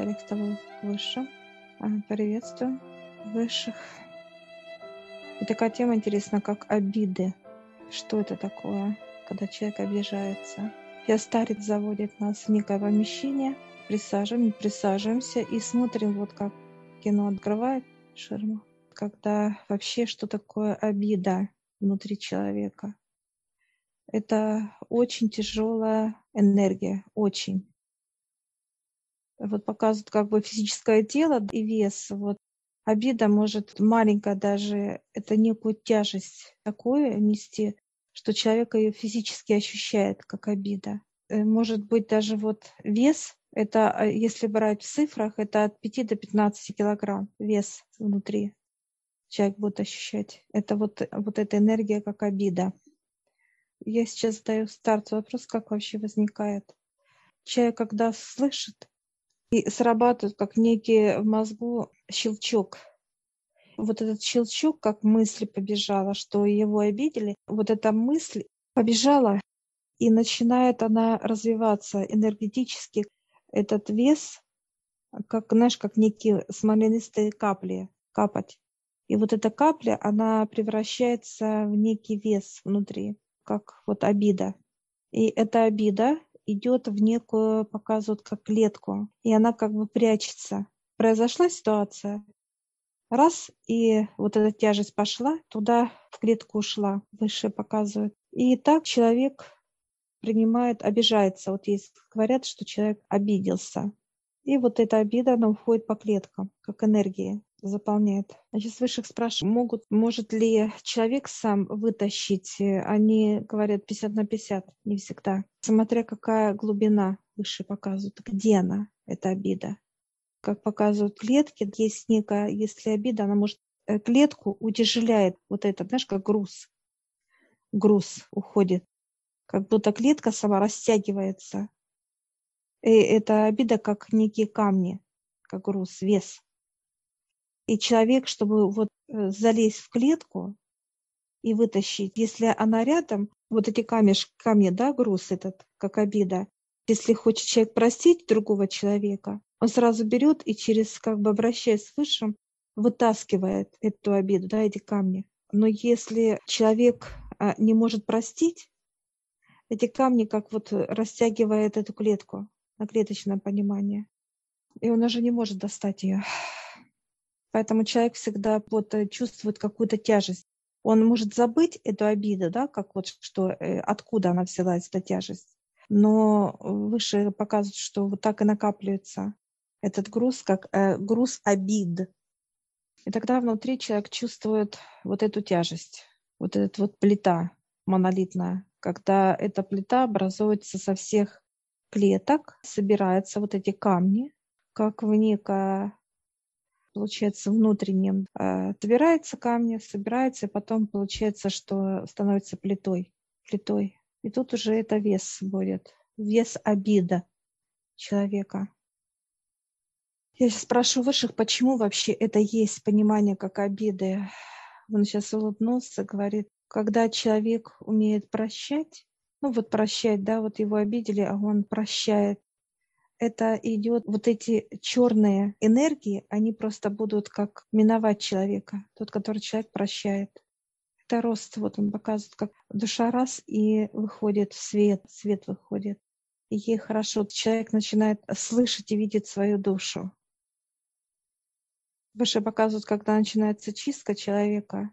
С тобой выше. А, Приветствую высших. И такая тема интересна, как обиды. Что это такое, когда человек обижается? Я старец заводит нас в некое помещение, присаживаем, присаживаемся и смотрим, вот как кино открывает ширму, когда вообще что такое обида внутри человека. Это очень тяжелая энергия, очень. Вот показывают как бы физическое тело и вес. Вот обида может маленькая даже, это некую тяжесть такую нести, что человек ее физически ощущает как обида. Э, может быть даже вот вес, это э, если брать в цифрах, это от 5 до 15 килограмм вес внутри человек будет ощущать. Это вот, вот эта энергия как обида. Я сейчас задаю старцу вопрос, как вообще возникает. Человек, когда слышит, и срабатывает как некий в мозгу щелчок. Вот этот щелчок, как мысль побежала, что его обидели, вот эта мысль побежала, и начинает она развиваться энергетически. Этот вес, как, знаешь, как некие смоленистые капли капать. И вот эта капля, она превращается в некий вес внутри как вот обида. И эта обида идет в некую, показывают как клетку, и она как бы прячется. Произошла ситуация, раз, и вот эта тяжесть пошла, туда в клетку ушла, выше показывают. И так человек принимает, обижается. Вот есть говорят, что человек обиделся. И вот эта обида, она уходит по клеткам, как энергия заполняет. Значит, с высших спрашивают, могут, может ли человек сам вытащить, э, они говорят 50 на 50, не всегда. Смотря какая глубина выше показывают, где она, эта обида. Как показывают клетки, есть некая, если обида, она может э, клетку утяжеляет вот это, знаешь, как груз. Груз уходит. Как будто клетка сама растягивается. И эта обида как некие камни, как груз, вес. И человек, чтобы вот э, залезть в клетку и вытащить, если она рядом, вот эти камешки, камни, да, груз этот, как обида, если хочет человек простить другого человека, он сразу берет и через, как бы обращаясь с Высшим, вытаскивает эту обиду, да, эти камни. Но если человек а, не может простить, эти камни как вот растягивает эту клетку на клеточное понимание. И он уже не может достать ее. Поэтому человек всегда вот э, чувствует какую-то тяжесть. Он может забыть эту обиду, да, как вот что, э, откуда она взялась, эта тяжесть. Но выше показывают, что вот так и накапливается этот груз, как э, груз обид. И тогда внутри человек чувствует вот эту тяжесть, вот эта вот плита монолитная, когда эта плита образуется со всех клеток, собираются вот эти камни, как в некое получается, внутренним э, отбирается камни, собирается, и потом получается, что становится плитой. плитой. И тут уже это вес будет, вес обида человека. Я сейчас спрашиваю высших, почему вообще это есть понимание как обиды. Он сейчас улыбнулся, говорит, когда человек умеет прощать, ну вот прощать, да, вот его обидели, а он прощает, это идет, вот эти черные энергии, они просто будут как миновать человека, тот, который человек прощает. Это рост, вот он показывает, как душа раз и выходит в свет, свет выходит. И ей хорошо, человек начинает слышать и видеть свою душу. Выше показывают, когда начинается чистка человека,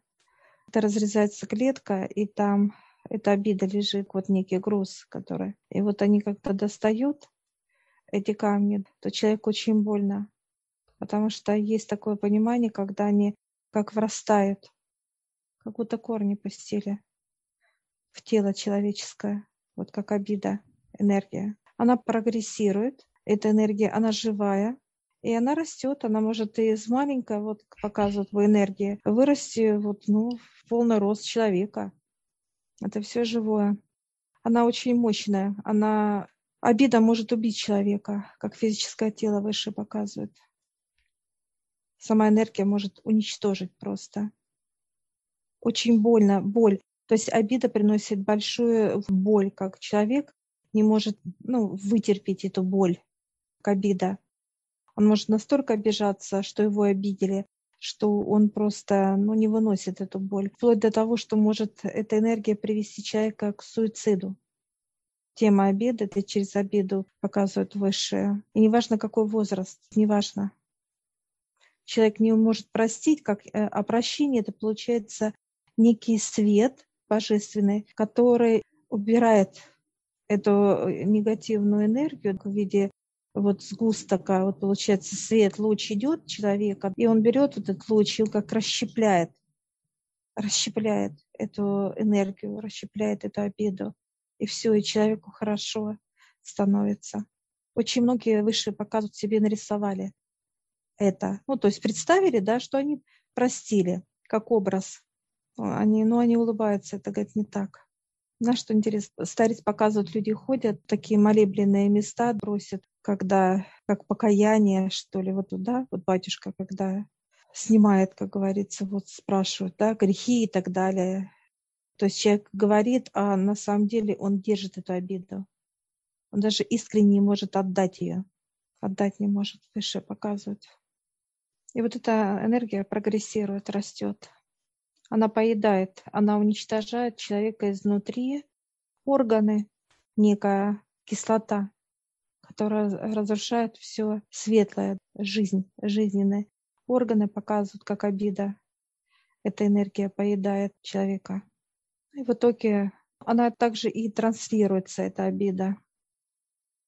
это разрезается клетка, и там эта обида лежит, вот некий груз, который... И вот они как-то достают, эти камни, то человеку очень больно. Потому что есть такое понимание, когда они как врастают, как будто корни пустили в тело человеческое, вот как обида, энергия. Она прогрессирует, эта энергия, она живая, и она растет, она может и из маленькой, вот показывает в энергии, вырасти вот, ну, в полный рост человека. Это все живое. Она очень мощная, она Обида может убить человека, как физическое тело выше показывает. Сама энергия может уничтожить просто. Очень больно, боль. То есть обида приносит большую боль, как человек не может ну, вытерпеть эту боль, как обида. Он может настолько обижаться, что его обидели, что он просто ну, не выносит эту боль. Вплоть до того, что может эта энергия привести человека к суициду. Тема обиды, это через обиду показывают высшие. И неважно, какой возраст, неважно. Человек не может простить, как, э, а прощение это получается некий свет божественный, который убирает эту э, негативную энергию в виде вот сгусток, вот получается свет, луч идет человека, и он берет вот этот луч и как расщепляет, расщепляет эту энергию, расщепляет эту обиду. И все, и человеку хорошо становится. Очень многие высшие показывают себе нарисовали это. Ну, то есть представили, да, что они простили, как образ. Они, ну, они улыбаются, это, говорит, не так. На что интересно, старец показывают, люди ходят, такие молебленные места бросят, когда, как покаяние, что ли, вот туда, вот батюшка, когда снимает, как говорится, вот спрашивают, да, грехи и так далее. То есть человек говорит, а на самом деле он держит эту обиду. Он даже искренне не может отдать ее. Отдать не может, выше показывать. И вот эта энергия прогрессирует, растет она поедает, она уничтожает человека изнутри, органы, некая кислота, которая разрушает все светлое, жизнь, жизненные. Органы показывают, как обида. Эта энергия поедает человека. И в итоге она также и транслируется, эта обида.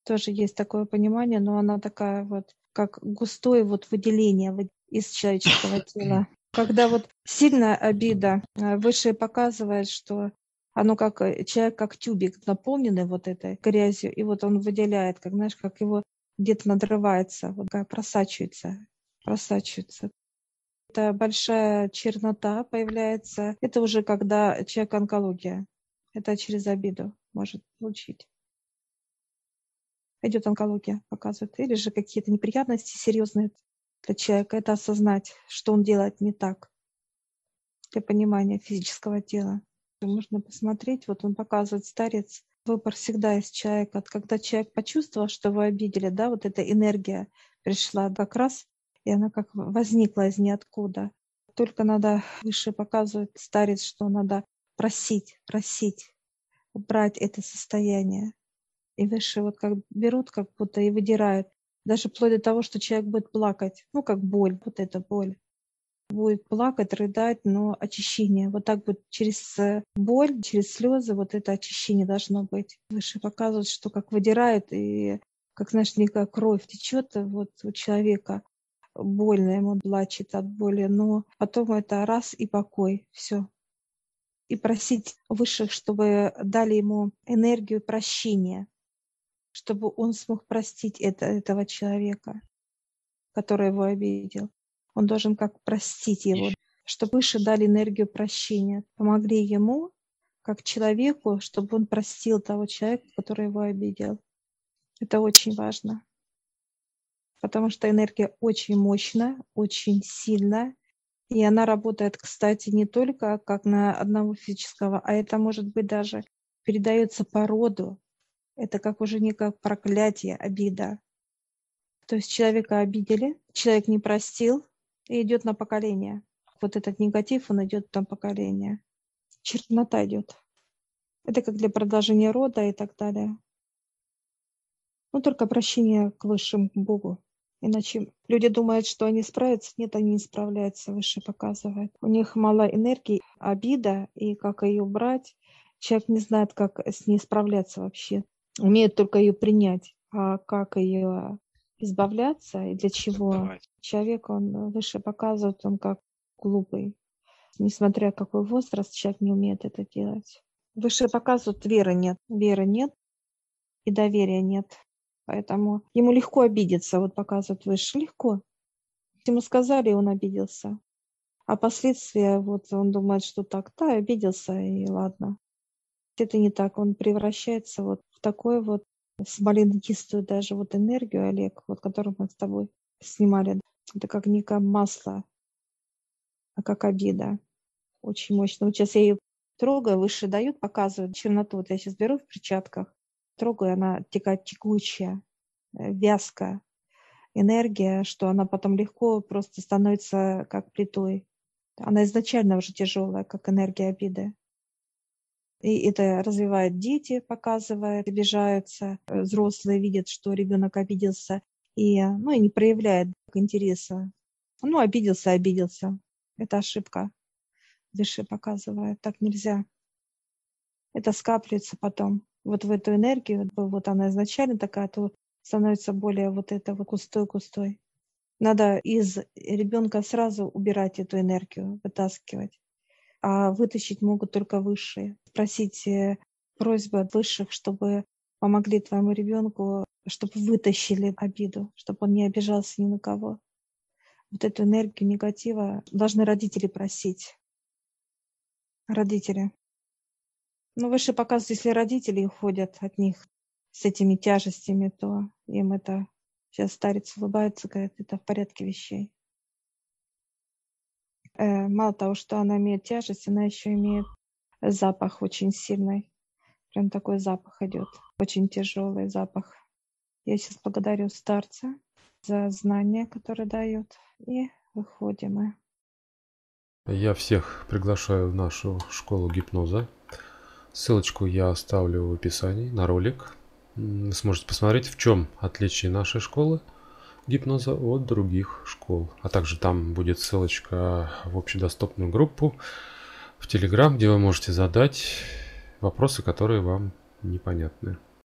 Тоже есть такое понимание, но она такая вот, как густое вот выделение из человеческого тела. Когда вот сильная обида, э, высшее показывает, что оно как э, человек, как тюбик, наполненный вот этой грязью, и вот он выделяет, как знаешь, как его где-то надрывается, вот как просачивается, просачивается. Это большая чернота появляется. Это уже когда человек онкология. Это через обиду может получить. Идет онкология, показывает. Или же какие-то неприятности серьезные для человека это осознать, что он делает не так для понимания физического тела. Можно посмотреть, вот он показывает старец, выбор всегда из человека. Когда человек почувствовал, что его обидели, да, вот эта энергия пришла как раз, и она как возникла из ниоткуда. Только надо, выше показывает старец, что надо просить, просить, убрать это состояние. И выше вот как берут как будто и выдирают даже вплоть до того, что человек будет плакать, ну, как боль, вот эта боль. Будет плакать, рыдать, но очищение. Вот так вот через э, боль, через слезы вот это очищение должно быть. Выше показывают, что как выдирает, и как, знаешь, некая кровь течет вот у человека. Больно ему плачет от боли, но потом это раз и покой, все. И просить высших, чтобы дали ему энергию прощения чтобы он смог простить это, этого человека, который его обидел. Он должен как простить его, чтобы выше дали энергию прощения, помогли ему, как человеку, чтобы он простил того человека, который его обидел. Это очень важно, потому что энергия очень мощная, очень сильная, и она работает, кстати, не только как на одного физического, а это может быть даже передается по роду, это как уже не как проклятие, обида. То есть человека обидели, человек не простил и идет на поколение. Вот этот негатив, он идет на поколение. Чернота идет. Это как для продолжения рода и так далее. Ну, только прощение к высшему Богу. Иначе люди думают, что они справятся. Нет, они не справляются, выше показывает. У них мало энергии, обида, и как ее убрать. Человек не знает, как с ней справляться вообще умеют только ее принять, а как ее избавляться и для чего Давайте. человек, он выше показывает, он как глупый. Несмотря какой возраст, человек не умеет это делать. Выше показывают, веры нет. Веры нет и доверия нет. Поэтому ему легко обидеться, вот показывают выше, легко. Ему сказали, и он обиделся. А последствия, вот он думает, что так, да, обиделся, и ладно. Это не так, он превращается вот такой вот смоленистую даже вот энергию, Олег, вот которую мы с тобой снимали. Это как некое масло, а как обида. Очень мощно. Вот сейчас я ее трогаю, выше дают, показывают черноту. Вот я сейчас беру в перчатках, трогаю, она текает текучая, э, вязкая. энергия, что она потом легко просто становится как плитой. Она изначально уже тяжелая, как энергия обиды. И это развивает дети, показывает, обижаются. Взрослые видят, что ребенок обиделся и, ну, и не проявляет интереса. Ну, обиделся, обиделся. Это ошибка. Дыши показывает. Так нельзя. Это скапливается потом. Вот в эту энергию, вот она изначально такая, то становится более вот это вот густой-густой. Надо из ребенка сразу убирать эту энергию, вытаскивать а вытащить могут только высшие. Просить э, просьбы от высших, чтобы помогли твоему ребенку, чтобы вытащили обиду, чтобы он не обижался ни на кого. Вот эту энергию негатива должны родители просить. Родители. Ну, выше показывают, если родители уходят от них с этими тяжестями, то им это сейчас старец улыбается, говорит, это в порядке вещей. Э, мало того, что она имеет тяжесть, она еще имеет запах очень сильный. Прям такой запах идет, очень тяжелый запах. Я сейчас благодарю старца за знания, которые дает. И выходим мы. Я всех приглашаю в нашу школу гипноза. Ссылочку я оставлю в описании на ролик. Сможете посмотреть, в чем отличие нашей школы – гипноза от других школ. А также там будет ссылочка в общедоступную группу в Telegram, где вы можете задать вопросы, которые вам непонятны.